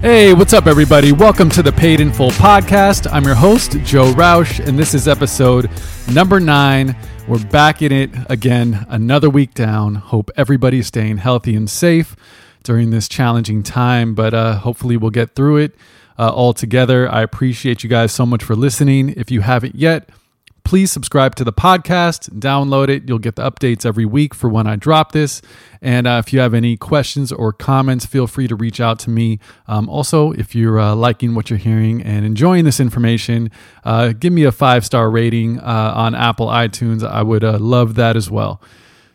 Hey, what's up, everybody? Welcome to the Paid in Full podcast. I'm your host, Joe Roush, and this is episode number nine. We're back in it again, another week down. Hope everybody's staying healthy and safe during this challenging time, but uh, hopefully we'll get through it uh, all together. I appreciate you guys so much for listening. If you haven't yet, please subscribe to the podcast, download it. You'll get the updates every week for when I drop this. And uh, if you have any questions or comments, feel free to reach out to me. Um, also, if you're uh, liking what you're hearing and enjoying this information, uh, give me a five star rating uh, on Apple iTunes. I would uh, love that as well.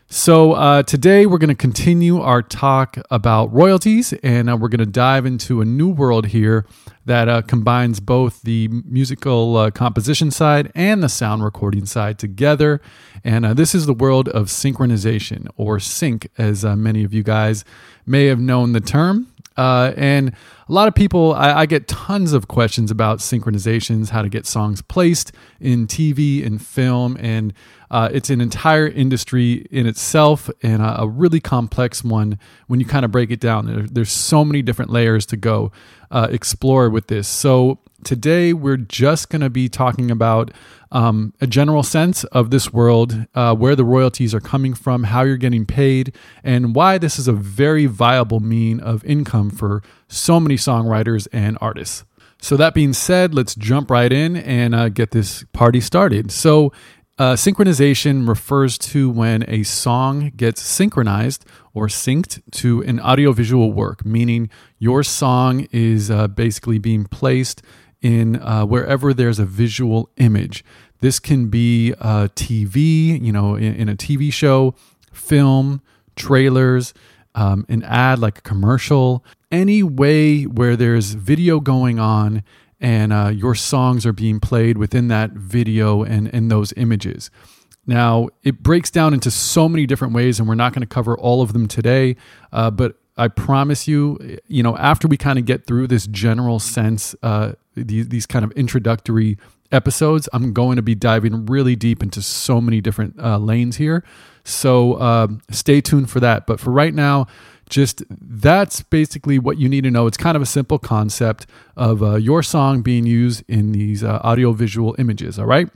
So, uh, today we're going to continue our talk about royalties, and uh, we're going to dive into a new world here that uh, combines both the musical uh, composition side and the sound recording side together. And uh, this is the world of synchronization, or sync, as uh, many of you guys may have known the term. and a lot of people, I, I, get tons of questions about synchronizations, how to get songs placed in TV and film, and uh, it's an entire industry in itself and a, a, really complex one when you kind of break it down. There, there's so many different layers to go uh, explore with this. So today we're just going to be talking about um, a general sense of this world, uh, where the royalties are coming from, how you're getting paid, and why this is a very viable mean of income for so many songwriters and artists. So, that being said, let's jump right in and uh, get this party started. So, uh, synchronization refers to when a song gets synchronized or synced to an audiovisual work, meaning your song is uh, basically being placed in uh, wherever there's a visual image. This can be uh, TV, you know, in, in, a TV show, film, trailers, um, an ad like a commercial, any way where there's video going on and uh, your songs are being played within that video and, and those images. Now, it breaks down into so many different ways, and we're not going to cover all of them today, uh, but I promise you, you know, after we kind of get through this general sense, uh, these, these kind of introductory episodes, I'm going to be diving really deep into so many different uh, lanes here. So uh, stay tuned for that. But for right now, just that's basically what you need to know. It's kind of a simple concept of uh, your song being used in these uh, audiovisual images. All right.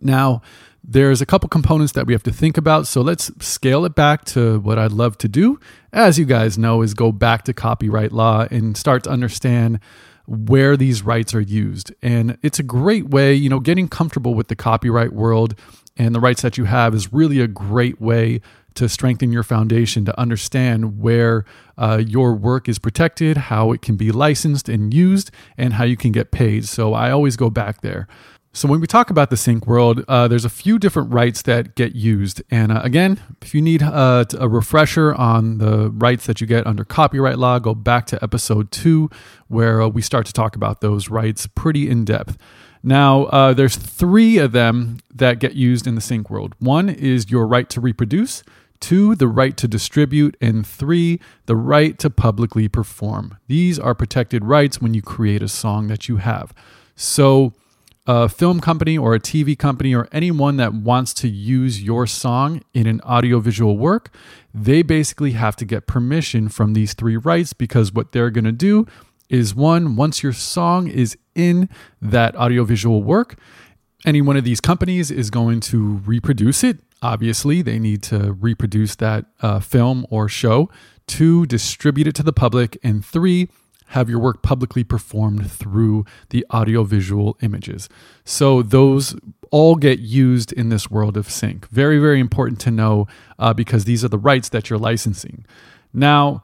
Now, there's a couple components that we have to think about. So let's scale it back to what I'd love to do, as you guys know, is go back to copyright law and start to understand where these rights are used. And it's a great way, you know, getting comfortable with the copyright world and the rights that you have is really a great way to strengthen your foundation to understand where uh, your work is protected, how it can be licensed and used, and how you can get paid. So I always go back there. So when we talk about the sync world, uh, there's a few different rights that get used. And uh, again, if you need uh, a refresher on the rights that you get under copyright law, go back to episode two, where uh, we start to talk about those rights pretty in depth. Now, uh, there's three of them that get used in the sync world. One is your right to reproduce two, the right to distribute, and three, the right to publicly perform. These are protected rights when you create a song that you have. So, a film company or a TV company or anyone that wants to use your song in an audiovisual work, they basically have to get permission from these three rights because what they're going to do is one, once your song is in that audiovisual work, any one of these companies is going to reproduce it obviously they need to reproduce that uh, film or show. Two distribute it to the public. And three have your work publicly performed through the audiovisual images. So those all get used in this world of sync. Very very important to know uh, because these are the rights that you're licensing. Now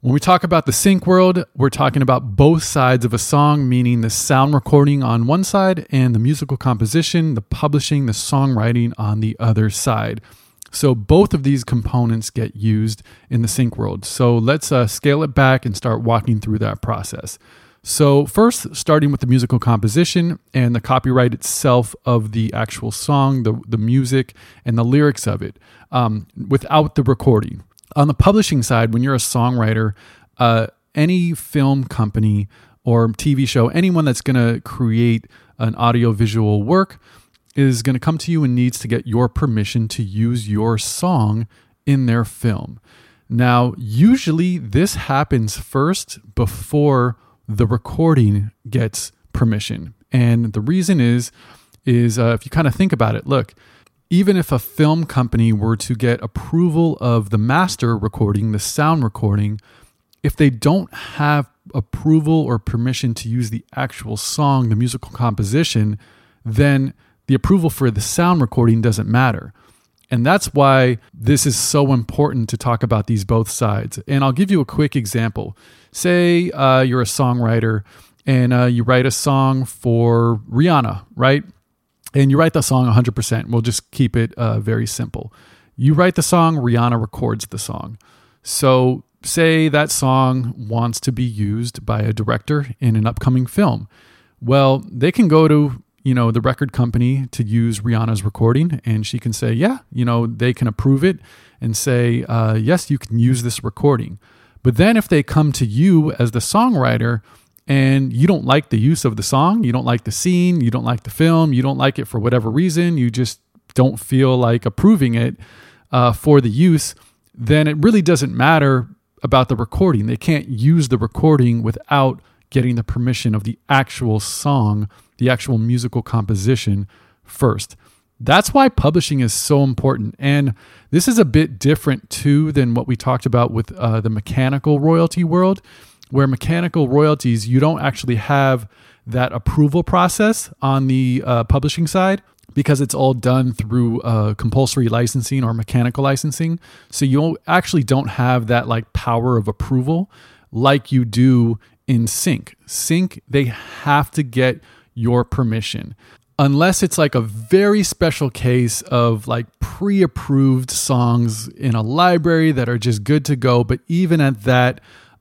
when we talk about the sync world, we're talking about both sides of a song, meaning the sound recording on one side and the musical composition, the publishing, the songwriting on the other side. So both of these components get used in the sync world. So let's uh, scale it back and start walking through that process. So, first, starting with the musical composition and the copyright itself of the actual song, the, the music, and the lyrics of it um, without the recording on the publishing side, when you're a songwriter, uh, any film company or TV show, anyone that's going to create an audiovisual work is going to come to you and needs to get your permission to use your song in their film. Now, usually this happens first before the recording gets permission. And the reason is is uh, if you kind of think about it, look, even if a film company were to get approval of the master recording, the sound recording, if they don't have approval or permission to use the actual song, the musical composition, then the approval for the sound recording doesn't matter. And that's why this is so important to talk about these both sides. And I'll give you a quick example. Say uh, you're a songwriter and uh, you write a song for Rihanna, right? And you write the song 100%. We'll just keep it uh, very simple. You write the song, Rihanna records the song. So, say that song wants to be used by a director in an upcoming film. Well, they can go to you know the record company to use Rihanna's recording, and she can say, yeah, you know they can approve it and say, uh, yes, you can use this recording. But then if they come to you as the songwriter and you don't like the use of the song, you don't like the scene, you don't like the film, you don't like it for whatever reason, you just don't feel like approving it uh, for the use, then it really doesn't matter about the recording. They can't use the recording without getting the permission of the actual song the actual musical composition first. That's why publishing is so important. And this is a bit different too than what we talked about with uh, the mechanical royalty world, where mechanical royalties, you don't actually have that approval process on the uh, publishing side because it's all done through uh, compulsory licensing or mechanical licensing. So you actually don't have that like power of approval like you do in sync. Sync, they have to get your permission. Unless it's like a very special case of like pre approved songs in a library that are just good to go. But even at that,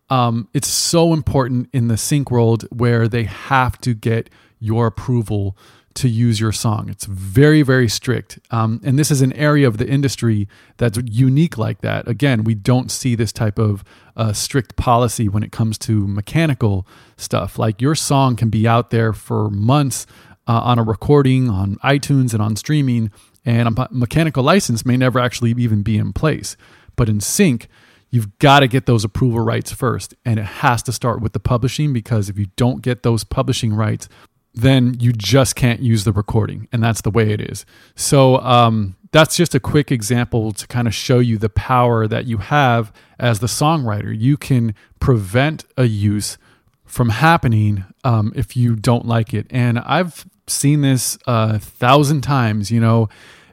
um, it's so important in the sync world where they have to get your approval to use your song. It's very, very strict. Um, and this is an area of the industry that's unique like that. Again, we don't see this type of uh, strict policy when it comes to mechanical stuff. Like your song can be out there for months uh, on a recording, on iTunes, and on streaming, and a mechanical license may never actually even be in place. But in sync, you've got to get those approval rights first. And it has to start with the publishing because if you don't get those publishing rights, then you just can't use the recording. And that's the way it is. So um, that's just a quick example to kind of show you the power that you have as the songwriter. You can prevent a use from happening um, if you don't like it. And I've seen this a thousand times. You know,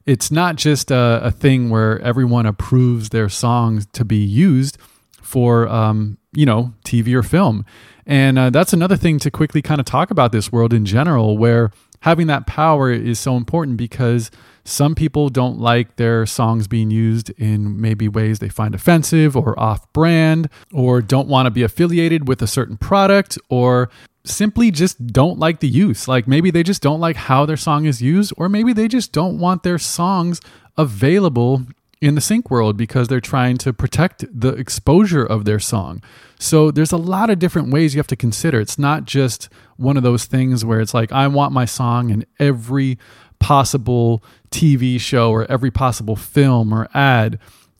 it's not just a, a thing where everyone approves their songs to be used for, um, you know, TV or film. And uh, that's another thing to quickly kind of talk about this world in general, where having that power is so important because some people don't like their songs being used in maybe ways they find offensive or off brand, or don't want to be affiliated with a certain product, or simply just don't like the use. Like maybe they just don't like how their song is used, or maybe they just don't want their songs available in the sync world because they're trying to protect the exposure of their song. So there's a lot of different ways you have to consider. It's not just one of those things where it's like, I want my song in every possible TV show or every possible film or ad.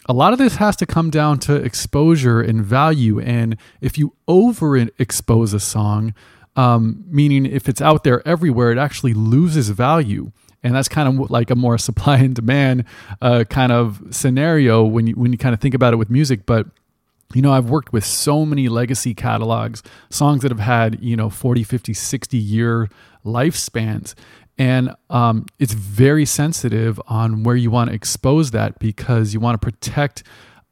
A lot of this has to come down to exposure and value. And if you overexpose a song, um, meaning if it's out there everywhere, it actually loses value. And that's kind of like a more supply and demand uh, kind of scenario when you when you kind of think about it with music. But you know i've worked with so many legacy catalogs songs that have had you know 40 50 60 year lifespans. And um, it's very sensitive on where you want to expose that because you want to protect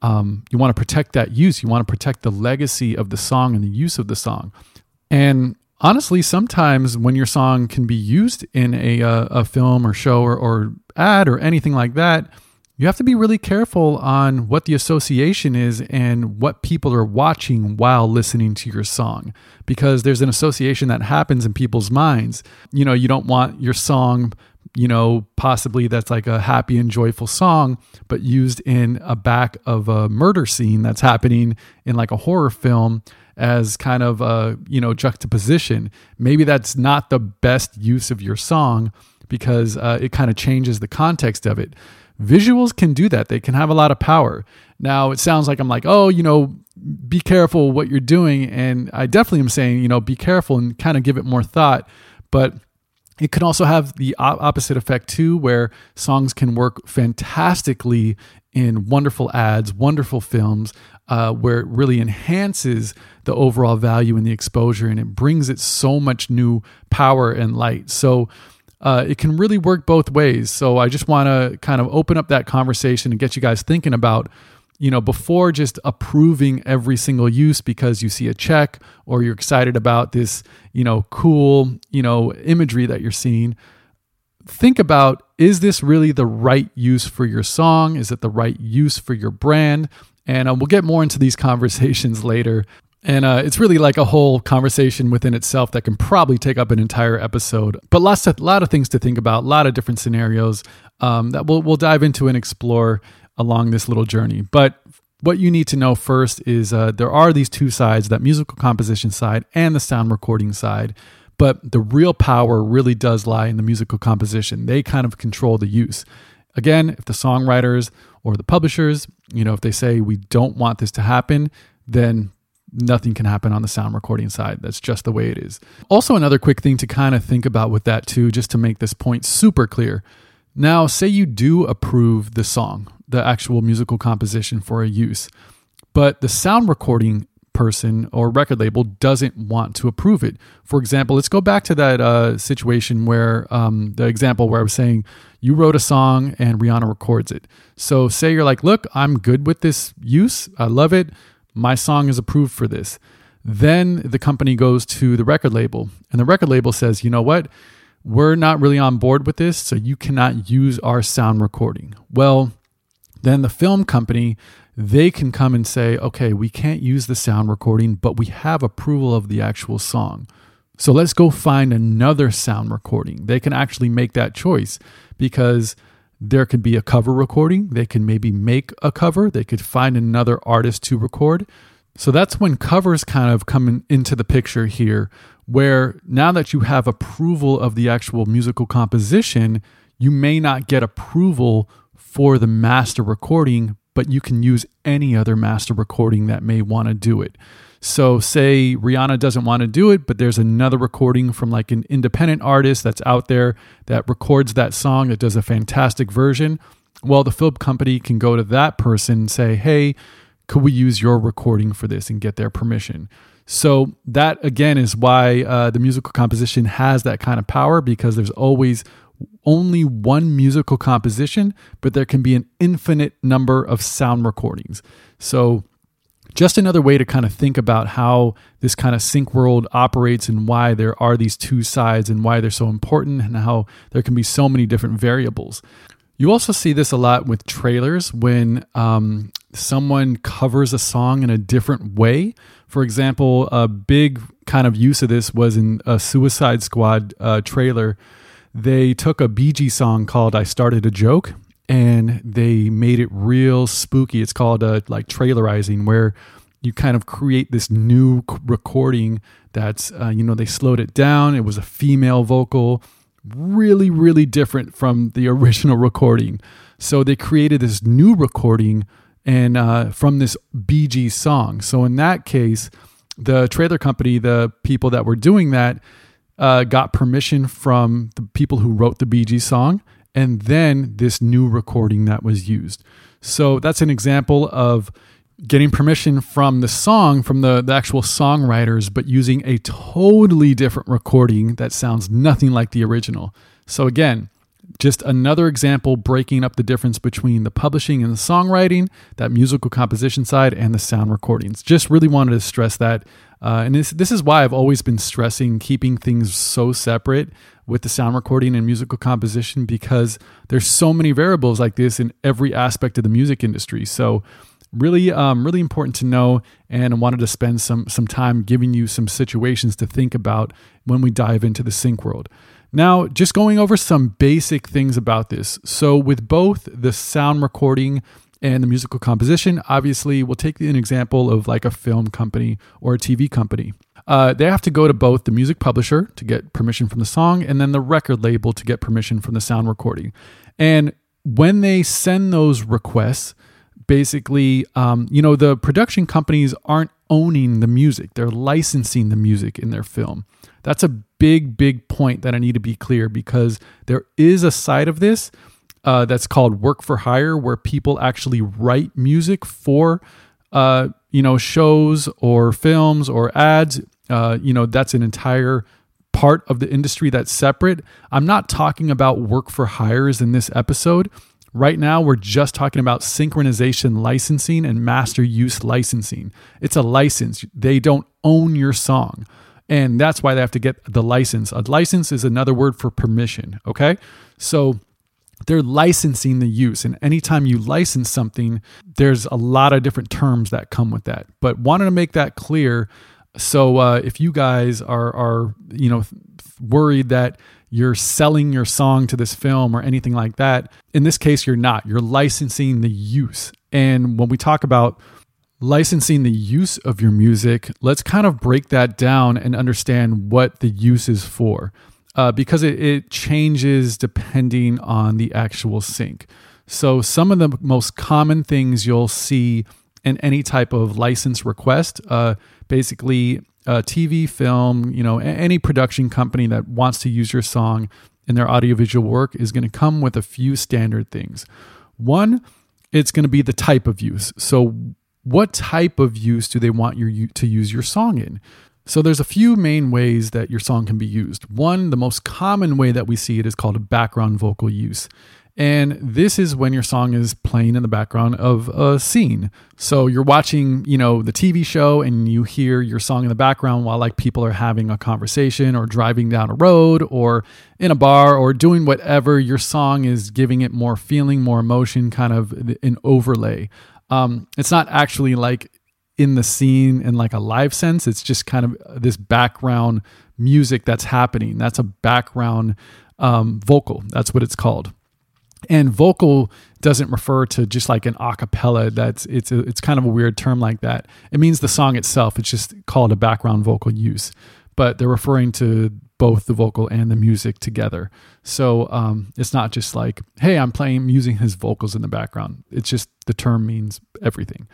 um, you want to protect that use. You want to protect the legacy of the song and the use of the song. And honestly, sometimes when your song can be used in a, uh, a film or show or, or ad or anything like that, you have to be really careful on what the association is and what people are watching while listening to your song because there's an association that happens in people's minds. You know, you don't want your song, you know, possibly that's like a happy and joyful song, but used in a back of a murder scene that's happening in like a horror film as kind of a you know juxtaposition maybe that's not the best use of your song because uh, it kind of changes the context of it visuals can do that. They can have a lot of power. Now, it sounds like I'm like, oh, you know, be careful what you're doing. And I definitely am saying, you know, be careful and kind of give it more thought. But it can also have the opposite effect too, where songs can work fantastically in wonderful ads, wonderful films, uh, where it really enhances the overall value and the exposure and it brings it so much new power and light. So uh, it can really work both ways. So I just want to kind of open up that conversation and get you guys thinking about you know, before just approving every single use because you see a check or you're excited about this, you know, cool, you know, imagery that you're seeing, think about is this really the right use for your song? Is it the right use for your brand? And uh, we'll get more into these conversations later. And uh, it's really like a whole conversation within itself that can probably take up an entire episode. But lots of, lot of things to think about, a lot of different scenarios um, that we'll, we'll dive into and explore along this little journey. But what you need to know first is uh, there are these two sides that musical composition side and the sound recording side. But the real power really does lie in the musical composition. They kind of control the use. Again, if the songwriters or the publishers, you know, if they say we don't want this to happen, then nothing can happen on the sound recording side. That's just the way it is. Also, another quick thing to kind of think about with that, too, just to make this point super clear. Now, say you do approve the song, the actual musical composition for a use, but the sound recording person or record label doesn't want to approve it. For example, let's go back to that uh, situation where um, the example where I was saying you wrote a song and Rihanna records it. So, say you're like, look, I'm good with this use, I love it, my song is approved for this. Then the company goes to the record label, and the record label says, you know what? We're not really on board with this, so you cannot use our sound recording. Well, then the film company, they can come and say, okay, we can't use the sound recording, but we have approval of the actual song. So let's go find another sound recording. They can actually make that choice because there could be a cover recording. They can maybe make a cover. They could find another artist to record. So that's when covers kind of come in, into the picture here, where now that you have approval of the actual musical composition, you may not get approval for the master recording, but you can use any other master recording that may want to do it. So, say Rihanna doesn't want to do it, but there's another recording from like an independent artist that's out there that records that song that does a fantastic version. Well, the film company can go to that person and say, hey, could we use your recording for this and get their permission? So that again is why uh, the musical composition has that kind of power because there's always only one musical composition, but there can be an infinite number of sound recordings. So just another way to kind of think about how this kind of sync world operates and why there are these two sides and why they're so important and how there can be so many different variables. You also see this a lot with trailers when um, someone covers a song in a different way. For example, a big kind of use of this was in a Suicide Squad uh, trailer. They took a Bee Gees song called I Started a Joke and they made it real spooky. It's called uh, like trailerizing, where you kind of create this new recording that's, uh, you know, they slowed it down. It was a female vocal really, really different from the original recording. So they created this new recording and uh, from this Bee Gees song. So in that case, the trailer company, the people that were doing that, uh, got permission from the people who wrote the Bee Gees song, and then this new recording that was used. So that's an example of getting permission from the song, from the, the actual songwriters, but using a totally different recording that sounds nothing like the original. So, again, just another example breaking up the difference between the publishing and the songwriting, that musical composition side, and the sound recordings. Just really wanted to stress that. Uh, and this, this is why I've always been stressing keeping things so separate with the sound recording and musical composition because there's so many variables like this in every aspect of the music industry. So, really um, really important to know and I wanted to spend some some time giving you some situations to think about when we dive into the sync world. Now, just going over some basic things about this. So with both the sound recording and the musical composition, obviously we'll take an example of like a film company or a TV company. Uh, they have to go to both the music publisher to get permission from the song and then the record label to get permission from the sound recording. And when they send those requests, basically, um, you know, the production companies aren't owning the music, they're licensing the music in their film. That's a big, big point that I need to be clear because there is a side of this uh, that's called work for hire where people actually write music for, uh, you know, shows or films or ads. Uh, you know, that's an entire part of the industry that's separate. I'm not talking about work for hires in this episode. Right now, we're just talking about synchronization licensing and master use licensing. It's a license, they don't own your song. And that's why they have to get the license. A license is another word for permission. Okay. So they're licensing the use. And anytime you license something, there's a lot of different terms that come with that. But wanted to make that clear. So uh, if you guys are, are, you know, worried that you're selling your song to this film or anything like that. In this case, you're not. You're licensing the use. And when we talk about licensing the use of your music, let's kind of break that down and understand what the use is for. Uh, because it, it changes depending on the actual sync. So, some of the most common things you'll see in any type of license request, uh, basically uh, TV, film, you know, any production company that wants to use your song in their audiovisual work is going to come with a few standard things. One, it's going to be the type of use. So, what type of use do they want you to use your song in? So, there's a few main ways that your song can be used. One, the most common way that we see it is called a background vocal use. And this is when your song is playing in the background of a scene. So you're watching, you know, the TV show and you hear your song in the background while like people are having a conversation or driving down a road or in a bar or doing whatever. Your song is giving it more feeling, more emotion, kind of an overlay. Um, it's not actually like in the scene in like a live sense. It's just kind of this background music that's happening. That's a background um, vocal. That's what it's called. And vocal doesn't refer to just like an acapella. That's it's a, it's kind of a weird term like that. It means the song itself. It's just called a background vocal use, but they're referring to both the vocal and the music together. So um, it's not just like, hey, I'm playing using his vocals in the background. It's just the term means everything.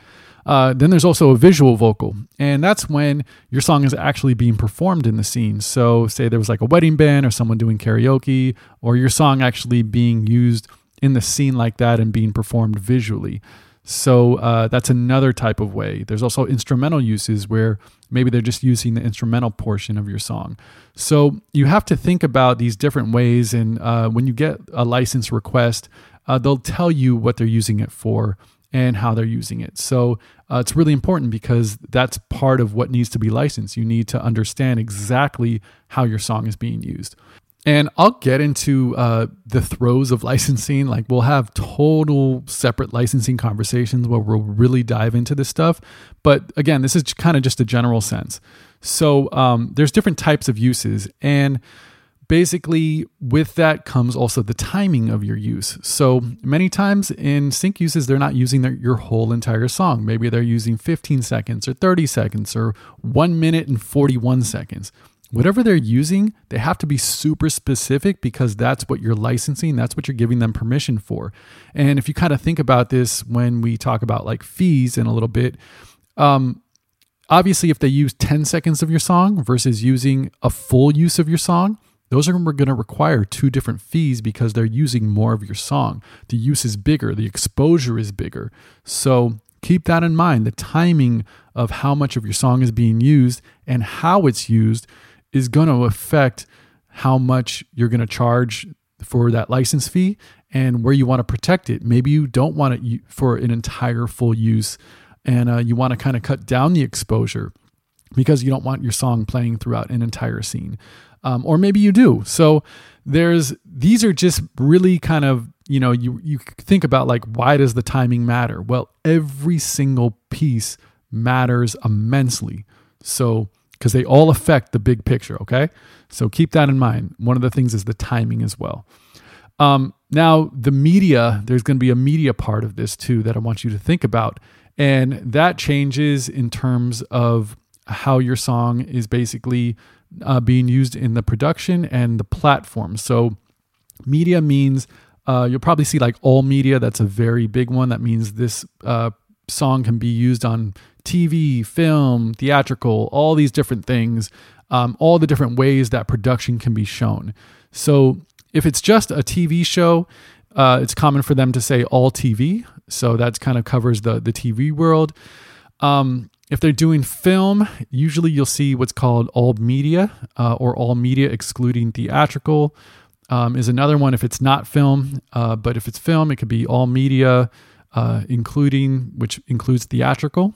Uh, then there's also a visual vocal, and that's when your song is actually being performed in the scene. So, say there was like a wedding band or someone doing karaoke, or your song actually being used in the scene like that and being performed visually. So uh, that's another type of way. There's also instrumental uses where maybe they're just using the instrumental portion of your song. So you have to think about these different ways. And uh, when you get a license request, uh, they'll tell you what they're using it for and how they're using it. So uh, it's really important because that's part of what needs to be licensed. You need to understand exactly how your song is being used. And I'll get into uh, the throes of licensing. Like, we'll have total separate licensing conversations where we'll really dive into this stuff. But again, this is kind of just a general sense. So, um, there's different types of uses. And basically, with that comes also the timing of your use. So, many times in sync uses, they're not using their, your whole entire song. Maybe they're using 15 seconds or 30 seconds or one minute and 41 seconds whatever they're using, they have to be super specific because that's what you're licensing, that's what you're giving them permission for. And if you kind of think about this when we talk about like fees in a little bit, um, obviously, if they use 10 seconds of your song versus using a full use of your song, those are going to require two different fees because they're using more of your song. The use is bigger, the exposure is bigger. So keep that in mind the timing of how much of your song is being used and how it's used is going to affect how much you're going to charge for that license fee and where you want to protect it. Maybe you don't want it for an entire full use and uh, you want to kind of cut down the exposure because you don't want your song playing throughout an entire scene. Um, or maybe you do. So there's these are just really kind of you know you you think about like why does the timing matter? Well, every single piece matters immensely. So because they all affect the big picture. Okay. So keep that in mind. One of the things is the timing as well. Um, now, the media, there's going to be a media part of this too that I want you to think about. And that changes in terms of how your song is basically uh, being used in the production and the platform. So, media means Uh, you'll probably see like all media. That's a very big one. That means this uh, song can be used on TV, film, theatrical, all these different things, um, all the different ways that production can be shown. So if it's just a TV show, uh, it's common for them to say all TV. So that kind of covers the the TV world. Um, if they're doing film, usually you'll see what's called all media uh, or all media excluding theatrical. Um, is another one if it's not film, uh, but if it's film, it could be all media, uh, including which includes theatrical.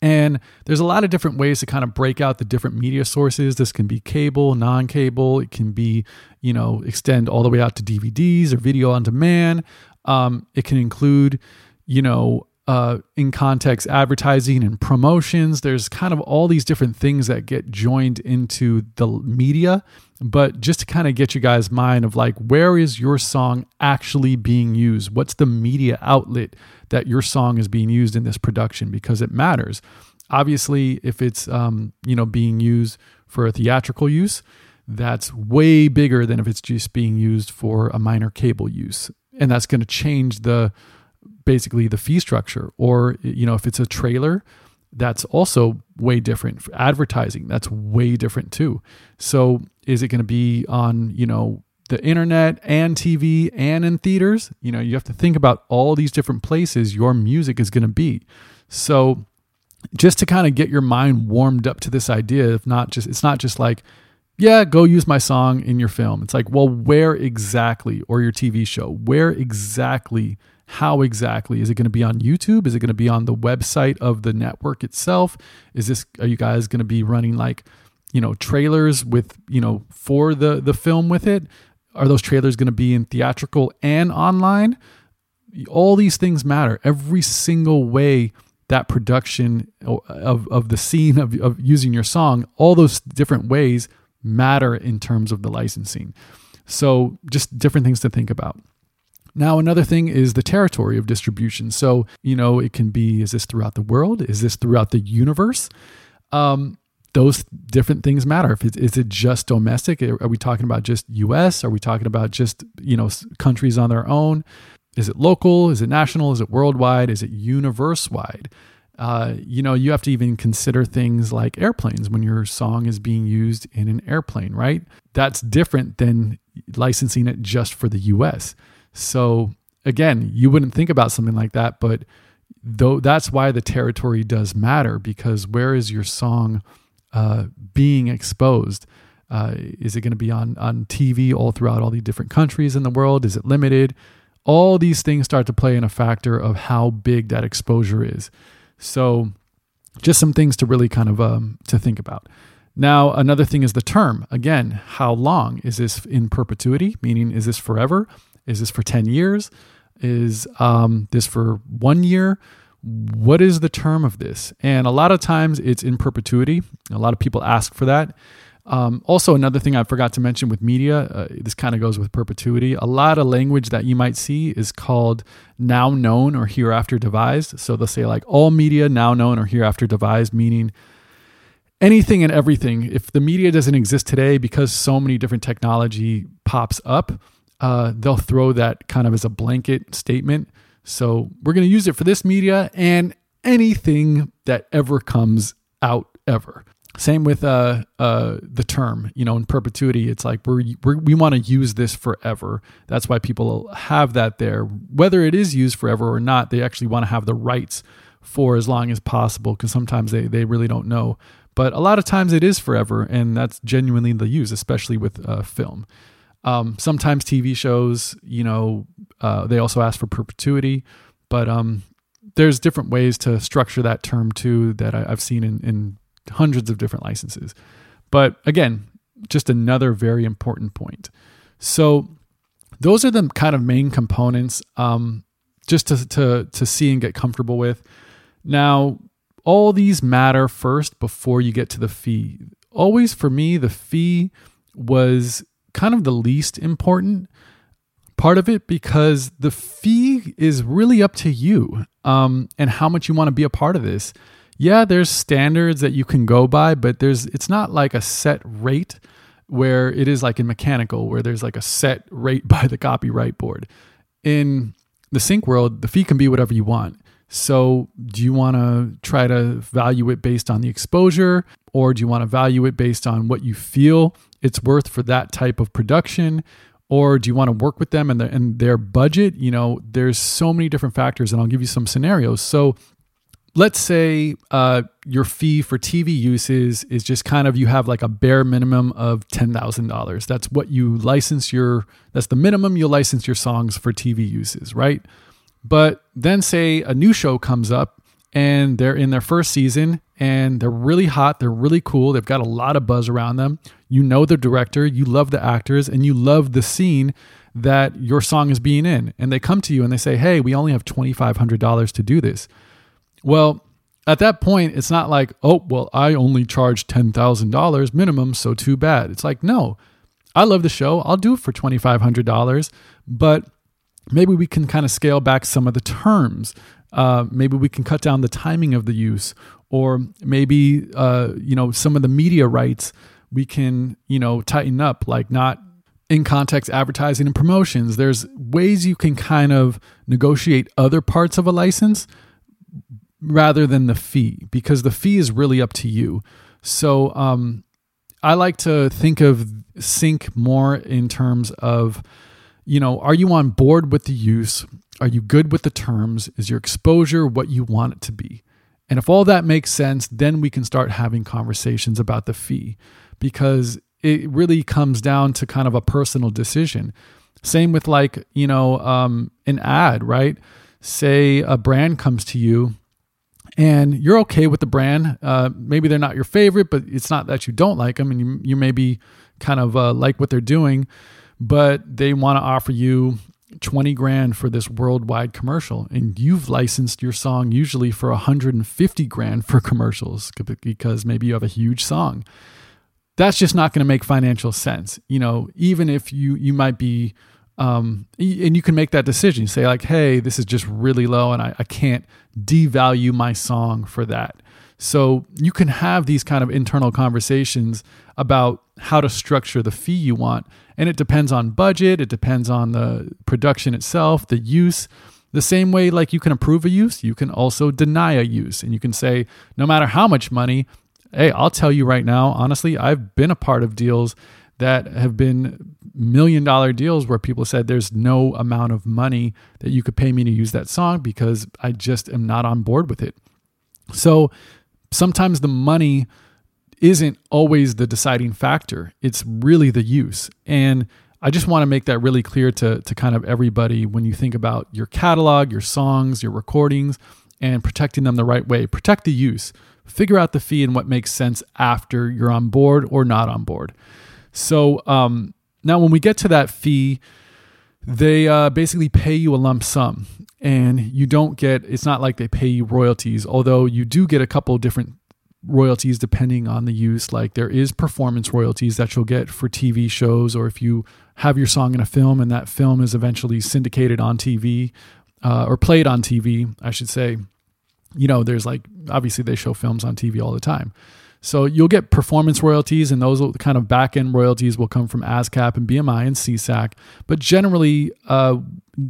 And there's a lot of different ways to kind of break out the different media sources. This can be cable, non-cable. It can be, you know, extend all the way out to DVDs or video on demand. Um, it can include, you know, uh, in context advertising and promotions. There's kind of all these different things that get joined into the media. But just to kind of get you guys' mind of like, where is your song actually being used? What's the media outlet that your song is being used in this production? Because it matters. Obviously, if it's um, you know being used for a theatrical use, that's way bigger than if it's just being used for a minor cable use, and that's going to change the basically the fee structure. Or, you know, if it's a trailer, that's also way different. For advertising, that's way different too. So, is it going to be on, you know, the internet and TV and in theaters? You know, you have to think about all these different places your music is going to be. So, just to kind of get your mind warmed up to this idea, if not just, it's not just like, yeah, go use my song in your film. It's like, well, where exactly, or your TV show, where exactly how exactly? Is it going to be on youtube? Is it going to be on the website of the network itself? Is this are you guys going to be running like you know trailers with you know for the the film with it? Are those trailers going to be in theatrical and online? All these things matter. Every single way that production of, of the scene of, of using your song all those different ways matter in terms of the licensing. So just different things to think about now, another thing is the territory of distribution. So, you know, it can be is this throughout the world? Is this throughout the universe? Um, those different things matter. If it, is it just domestic? Are we talking about just US? Are we talking about just, you know, countries on their own? Is it local? Is it national? Is it worldwide? Is it universe wide? Uh, you know, you have to even consider things like airplanes when your song is being used in an airplane, right? That's different than licensing it just for the US. So again, you wouldn't think about something like that, but though that's why the territory does matter because where is your song uh, being exposed? Uh, is it going to be on on TV all throughout all the different countries in the world? Is it limited? All these things start to play in a factor of how big that exposure is. So, just some things to really kind of um, to think about. Now, another thing is the term. Again, how long is this in perpetuity? Meaning, is this forever? Is this for 10 years? Is um, this for one year? What is the term of this? And a lot of times it's in perpetuity. A lot of people ask for that. Um, also, another thing I forgot to mention with media, uh, this kind of goes with perpetuity. A lot of language that you might see is called now known or hereafter devised. So they'll say, like, all media now known or hereafter devised, meaning anything and everything. If the media doesn't exist today because so many different technology pops up, uh, they'll throw that kind of as a blanket statement. So we're going to use it for this media and anything that ever comes out ever. Same with uh, uh, the term, you know, in perpetuity, it's like we're, we're we want to use this forever. That's why people have that there. Whether it is used forever or not, they actually want to have the rights for as long as possible because sometimes they, they really don't know. But a lot of times it is forever, and that's genuinely the use, especially with uh, film. Um, sometimes TV shows, you know, uh, they also ask for perpetuity, but um, there's different ways to structure that term too that I, have seen in, in hundreds of different licenses. But again, just another very important point. So those are the kind of main components um, just to, to, to see and get comfortable with. Now, all these matter first before you get to the fee. Always for me, the fee was kind of the least important part of it because the fee is really up to you um, and how much you want to be a part of this. Yeah, there's standards that you can go by, but there's it's not like a set rate where it is like in mechanical, where there's like a set rate by the copyright board. In the sync world, the fee can be whatever you want. So, do you want to try to value it based on the exposure, or do you want to value it based on what you feel it's worth for that type of production? Or do you want to work with them and, the, and their budget? You know, there's so many different factors, and I'll give you some scenarios. So, let's say uh, your fee for TV uses is just kind of you have like a bare minimum of ten thousand dollars. That's what you license your. That's the minimum you'll license your songs for TV uses, right? But then say a new show comes up and they're in their first season and they're really hot, they're really cool, they've got a lot of buzz around them. You know the director, you love the actors, and you love the scene that your song is being in. And they come to you and they say, Hey, we only have $2,500 to do this. Well, at that point, it's not like, oh, well, I only charge $10,000 minimum, so too bad. It's like, no, I love the show. I'll do it for $2,500, but maybe we can kind of scale back some of the terms. Uh, maybe we can cut down the timing of the use, or maybe uh, you know some of the media rights we can you know tighten up, like not in context advertising and promotions. There's ways you can kind of negotiate other parts of a license rather than the fee, because the fee is really up to you. So um, I like to think of sync more in terms of you know, are you on board with the use? Are you good with the terms? Is your exposure what you want it to be? And if all that makes sense, then we can start having conversations about the fee because it really comes down to kind of a personal decision. Same with like, you know, um, an ad, right? Say a brand comes to you and you're okay with the brand. Uh, maybe they're not your favorite, but it's not that you don't like them and you, you maybe kind of uh, like what they're doing but they want to offer you 20 grand for this worldwide commercial and you've licensed your song usually for 150 grand for commercials because maybe you have a huge song that's just not going to make financial sense you know even if you you might be um, and you can make that decision you say like hey this is just really low and I, I can't devalue my song for that so you can have these kind of internal conversations about how to structure the fee you want. And it depends on budget, it depends on the production itself, the use. The same way, like you can approve a use, you can also deny a use. And you can say, no matter how much money, hey, I'll tell you right now, honestly, I've been a part of deals that have been million dollar deals where people said there's no amount of money that you could pay me to use that song because I just am not on board with it. So sometimes the money isn't always the deciding factor. It's really the use. And I just want to make that really clear to, to kind of everybody when you think about your catalog, your songs, your recordings, and protecting them the right way. Protect the use. Figure out the fee and what makes sense after you're on board or not on board. So um, now, when we get to that fee, they uh, basically pay you a lump sum and you don't get it's not like they pay you royalties although you do get a couple different royalties depending on the use. Like there is performance royalties that you'll get for TV shows or if you have your song in a film and that film is eventually syndicated on TV uh, or played on TV I should say. You know there's like obviously they show films on TV all the time. So you'll get performance royalties, and those kind of back end royalties will come from ASCAP and BMI and SESAC. But generally, uh,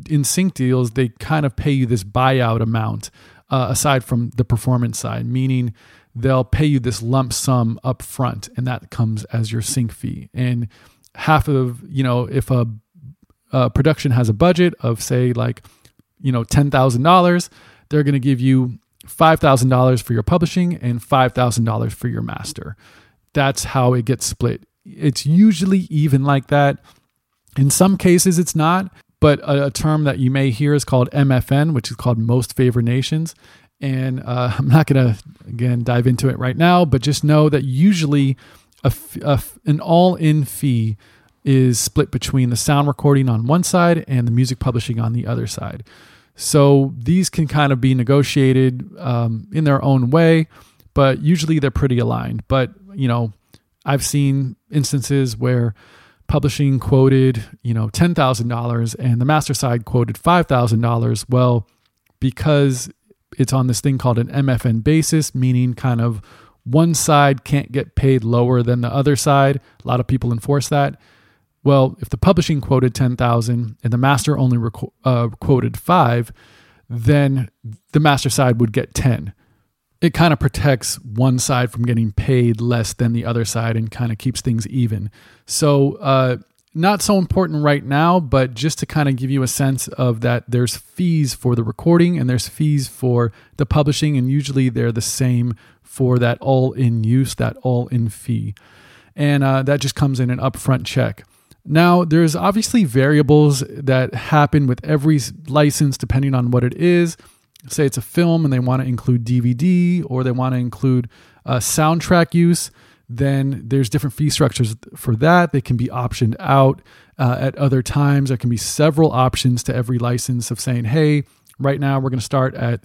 in sync deals, they kind of pay you this buyout amount uh, aside from the performance side, meaning they'll pay you this lump sum up front, and that comes as your sync fee. And half of, you know, if a, a production has a budget of, say, like, you know, $10,000, they're going to give you $5,000 for your publishing and $5,000 for your master. That's how it gets split. It's usually even like that. In some cases, it's not, but a, a term that you may hear is called MFN, which is called Most Favored Nations. And uh, I'm not going to, again, dive into it right now, but just know that usually a, a, an all in fee is split between the sound recording on one side and the music publishing on the other side. So these can kind of be negotiated um, in their own way, but usually they're pretty aligned. But, you know, I've seen instances where publishing quoted, you know, $10,000 and the master side quoted $5,000. Well, because it's on this thing called an MFN basis, meaning kind of one side can't get paid lower than the other side. A lot of people enforce that. Well, if the publishing quoted 10,000 and the master only reco- uh, quoted 5, then the master side would get 10. It kind of protects one side from getting paid less than the other side and kind of keeps things even. So, uh, not so important right now, but just to kind of give you a sense of that there's fees for the recording and there's fees for the publishing, and usually they're the same for that all in use, that all in fee. And uh, that just comes in an upfront check. Now, there's obviously variables that happen with every license depending on what it is. Say it's a film and they want to include DVD or they want to include uh, soundtrack use then there's different fee structures for that. They can be optioned out uh, at other times. There can be several options to every license of saying, hey, right now we're going to start at,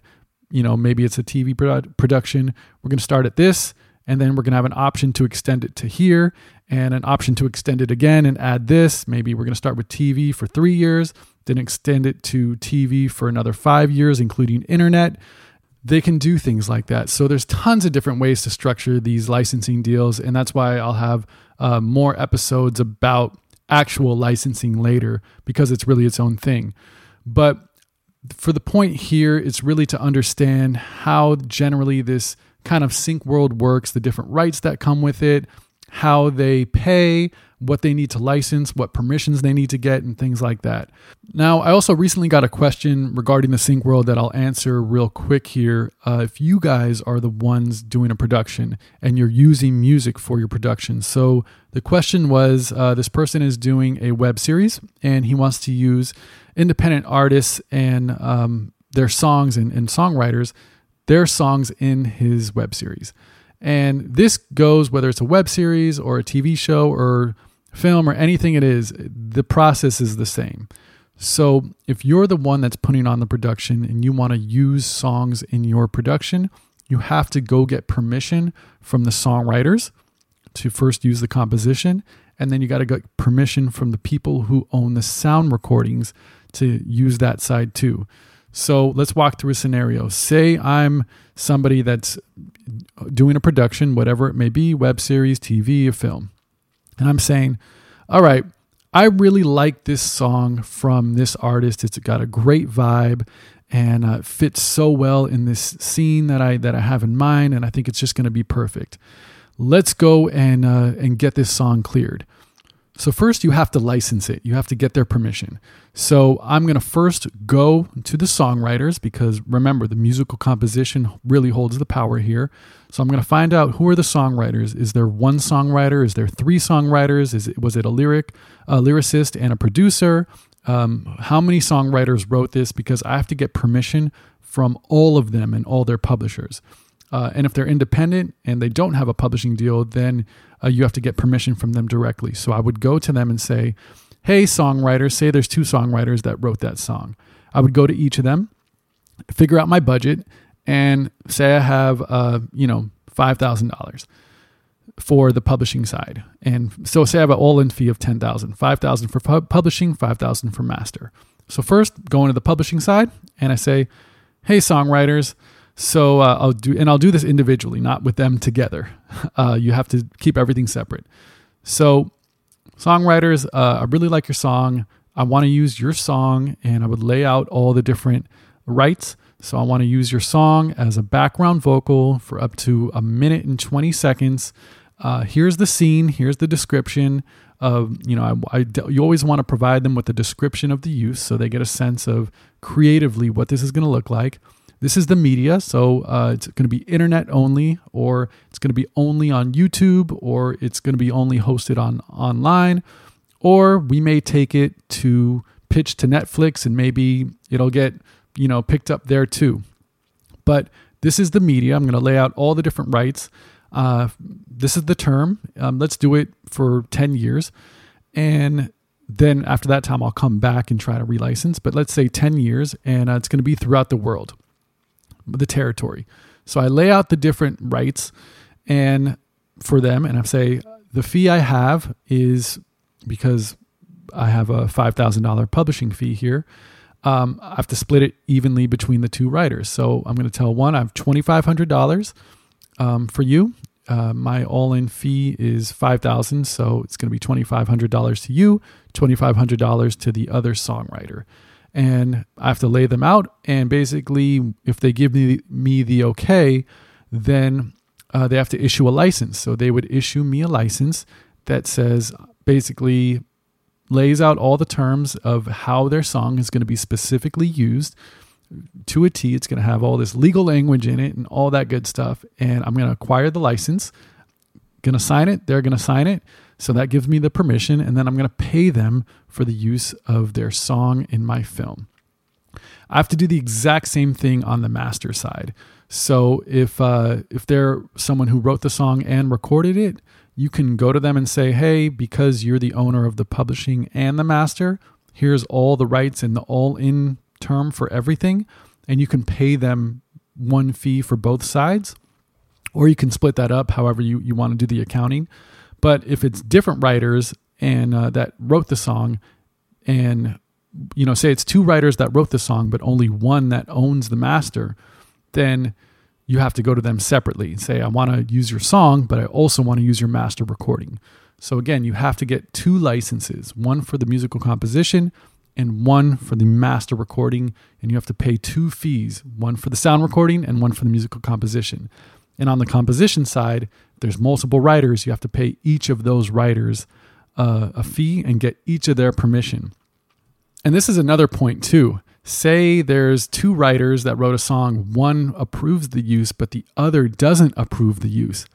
you know, maybe it's a TV produ- production. We're going to start at this, and then we're going to have an option to extend it to here and an option to extend it again and add this. Maybe we're going to start with TV for three years, then extend it to TV for another five years, including internet they can do things like that. So there's tons of different ways to structure these licensing deals, and that's why I'll have uh, more episodes about actual licensing later because it's really its own thing. But for the point here, it's really to understand how generally this kind of sync world works, the different rights that come with it, how they pay, what they need to license, what permissions they need to get, and things like that. Now, I also recently got a question regarding the sync world that I'll answer real quick here. Uh, if you guys are the ones doing a production and you're using music for your production, so the question was uh, this person is doing a web series and he wants to use independent artists and um, their songs and, and songwriters, their songs in his web series. And this goes whether it's a web series or a TV show or film or anything it is, the process is the same. So if you're the one that's putting on the production and you want to use songs in your production, you have to go get permission from the songwriters to first use the composition. And then you got to get permission from the people who own the sound recordings to use that side too. So let's walk through a scenario. Say I'm somebody that's doing a production, whatever it may be web series, TV, a film. And I'm saying, all right, I really like this song from this artist. It's got a great vibe and uh, fits so well in this scene that I that I have in mind, and I think it's just going to be perfect. Let's go and uh, and get this song cleared. So, first, you have to license it. You have to get their permission. So, I'm going to first go to the songwriters because remember, the musical composition really holds the power here. So, I'm going to find out who are the songwriters. Is there one songwriter? Is there three songwriters? Is it, was it a lyric, a lyricist, and a producer? Um, how many songwriters wrote this? Because I have to get permission from all of them and all their publishers. Uh, and if they're independent and they don't have a publishing deal, then uh, you have to get permission from them directly. So I would go to them and say, Hey, songwriters, say there's two songwriters that wrote that song. I would go to each of them, figure out my budget, and say I have, uh, you know, $5,000 for the publishing side. And so say I have an all in fee of 10000 5000 for publishing, 5000 for master. So first, go into the publishing side and I say, Hey, songwriters, so uh, I'll do, and I'll do this individually, not with them together. Uh, you have to keep everything separate. So, songwriters, uh, I really like your song. I want to use your song, and I would lay out all the different rights. So, I want to use your song as a background vocal for up to a minute and 20 seconds. Uh, here's the scene. Here's the description of you know I, I, you always want to provide them with a description of the use so they get a sense of creatively what this is going to look like this is the media, so uh, it's going to be internet only, or it's going to be only on YouTube, or it's going to be only hosted on online, or we may take it to pitch to Netflix, and maybe it'll get you know picked up there too. But this is the media. I'm going to lay out all the different rights. Uh, this is the term. Um, let's do it for 10 years. And then after that time, I'll come back and try to relicense. But let's say 10 years, and uh, it's going to be throughout the world the territory. So I lay out the different rights and for them, and I say the fee I have is because I have a five thousand dollar publishing fee here. Um, I have to split it evenly between the two writers. So I'm going to tell one I have twenty five hundred dollars. um, for you. Uh, my all-in fee is five thousand, so it's going to be twenty-five hundred dollars to you, twenty-five hundred dollars to the other songwriter, and I have to lay them out. And basically, if they give me me the okay, then uh, they have to issue a license. So they would issue me a license that says basically lays out all the terms of how their song is going to be specifically used to a T. It's going to have all this legal language in it and all that good stuff. And I'm going to acquire the license, going to sign it. They're going to sign it. So that gives me the permission. And then I'm going to pay them for the use of their song in my film. I have to do the exact same thing on the master side. So if uh, if they're someone who wrote the song and recorded it, you can go to them and say, "Hey, because you're the owner of the publishing and the master, here's all the rights and the all-in term for everything," and you can pay them one fee for both sides, or you can split that up however you you want to do the accounting. But if it's different writers and uh, that wrote the song, and you know, say it's two writers that wrote the song, but only one that owns the master, then you have to go to them separately and say, I want to use your song, but I also want to use your master recording. So again, you have to get two licenses one for the musical composition and one for the master recording. And you have to pay two fees one for the sound recording and one for the musical composition. And on the composition side, there's multiple writers. You have to pay each of those writers uh, a fee and get each of their permission. And this is another point, too say there's two writers that wrote a song, one approves the use, but the other doesn't approve the use,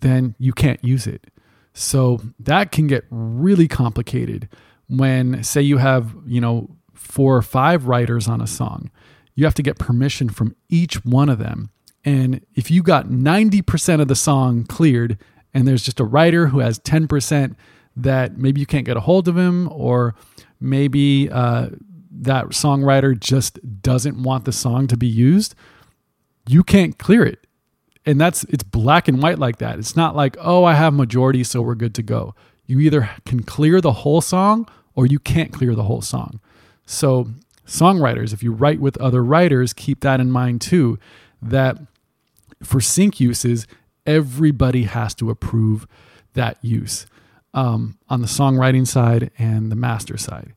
then you can't use it. So that can get really complicated when, say, you have, you know, four or five writers on a song. You have to get permission from each one of them. And if you got 90% of the song cleared and there's just a writer who has 10% that maybe you can't get a hold of him, or maybe uh, that songwriter just doesn't want the song to be used, you can't clear it. And that's it's black and white like that. It's not like, oh, I have majority, so we're good to go. You either can clear the whole song or you can't clear the whole song. So, songwriters, if you write with other writers, keep that in mind too, that for sync uses, everybody has to approve that use um, on the songwriting side and the master side.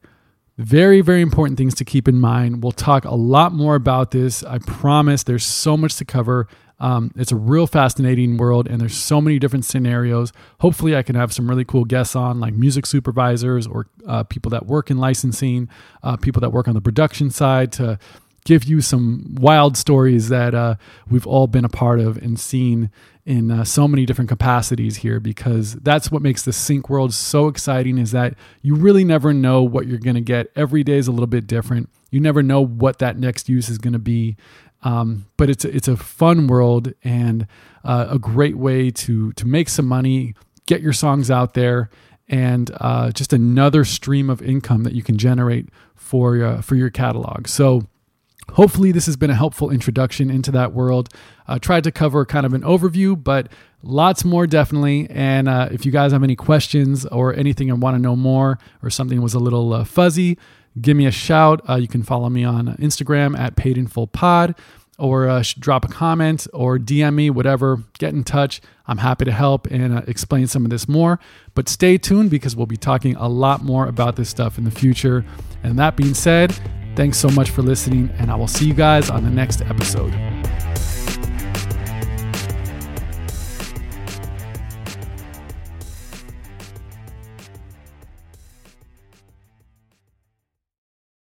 Very, very important things to keep in mind. We'll talk a lot more about this. I promise there's so much to cover. Um, it's a real fascinating world, and there's so many different scenarios. Hopefully, I can have some really cool guests on, like music supervisors or uh, people that work in licensing, uh, people that work on the production side, to give you some wild stories that uh, we've all been a part of and seen in uh, so many different capacities here because that's what makes the sync world so exciting is that you really never know what you're going to get. Every day is a little bit different. You never know what that next use is going to be. Um, but it's a, it's a fun world and uh, a great way to to make some money get your songs out there and uh, just another stream of income that you can generate for uh, for your catalog. So Hopefully, this has been a helpful introduction into that world. I uh, tried to cover kind of an overview, but lots more definitely. And uh, if you guys have any questions or anything and want to know more or something was a little uh, fuzzy, give me a shout. Uh, you can follow me on Instagram at Paid in Full Pod or uh, drop a comment or DM me, whatever. Get in touch. I'm happy to help and uh, explain some of this more. But stay tuned because we'll be talking a lot more about this stuff in the future. And that being said, Thanks so much for listening, and I will see you guys on the next episode.